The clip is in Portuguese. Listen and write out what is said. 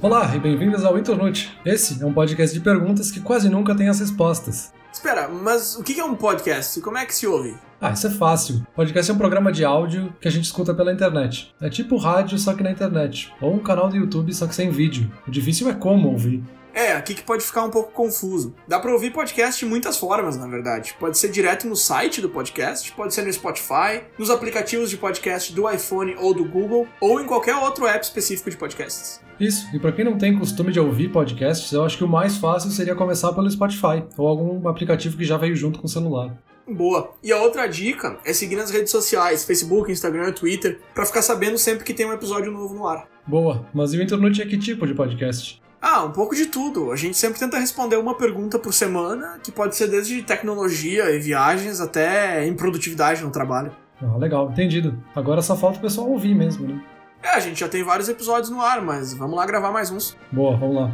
Olá e bem-vindos ao Internute. Esse é um podcast de perguntas que quase nunca tem as respostas. Espera, mas o que é um podcast? Como é que se ouve? Ah, isso é fácil. Podcast é um programa de áudio que a gente escuta pela internet. É tipo rádio, só que na internet. Ou um canal do YouTube, só que sem vídeo. O difícil é como ouvir. É, aqui que pode ficar um pouco confuso. Dá pra ouvir podcast de muitas formas, na verdade. Pode ser direto no site do podcast, pode ser no Spotify, nos aplicativos de podcast do iPhone ou do Google, ou em qualquer outro app específico de podcasts. Isso, e para quem não tem costume de ouvir podcasts, eu acho que o mais fácil seria começar pelo Spotify, ou algum aplicativo que já veio junto com o celular. Boa. E a outra dica é seguir nas redes sociais, Facebook, Instagram, Twitter, para ficar sabendo sempre que tem um episódio novo no ar. Boa, mas e o Internute é que tipo de podcast? Ah, um pouco de tudo. A gente sempre tenta responder uma pergunta por semana, que pode ser desde tecnologia e viagens até improdutividade no trabalho. Ah, legal, entendido. Agora só falta o pessoal ouvir mesmo, né? É, a gente já tem vários episódios no ar, mas vamos lá gravar mais uns. Boa, vamos lá.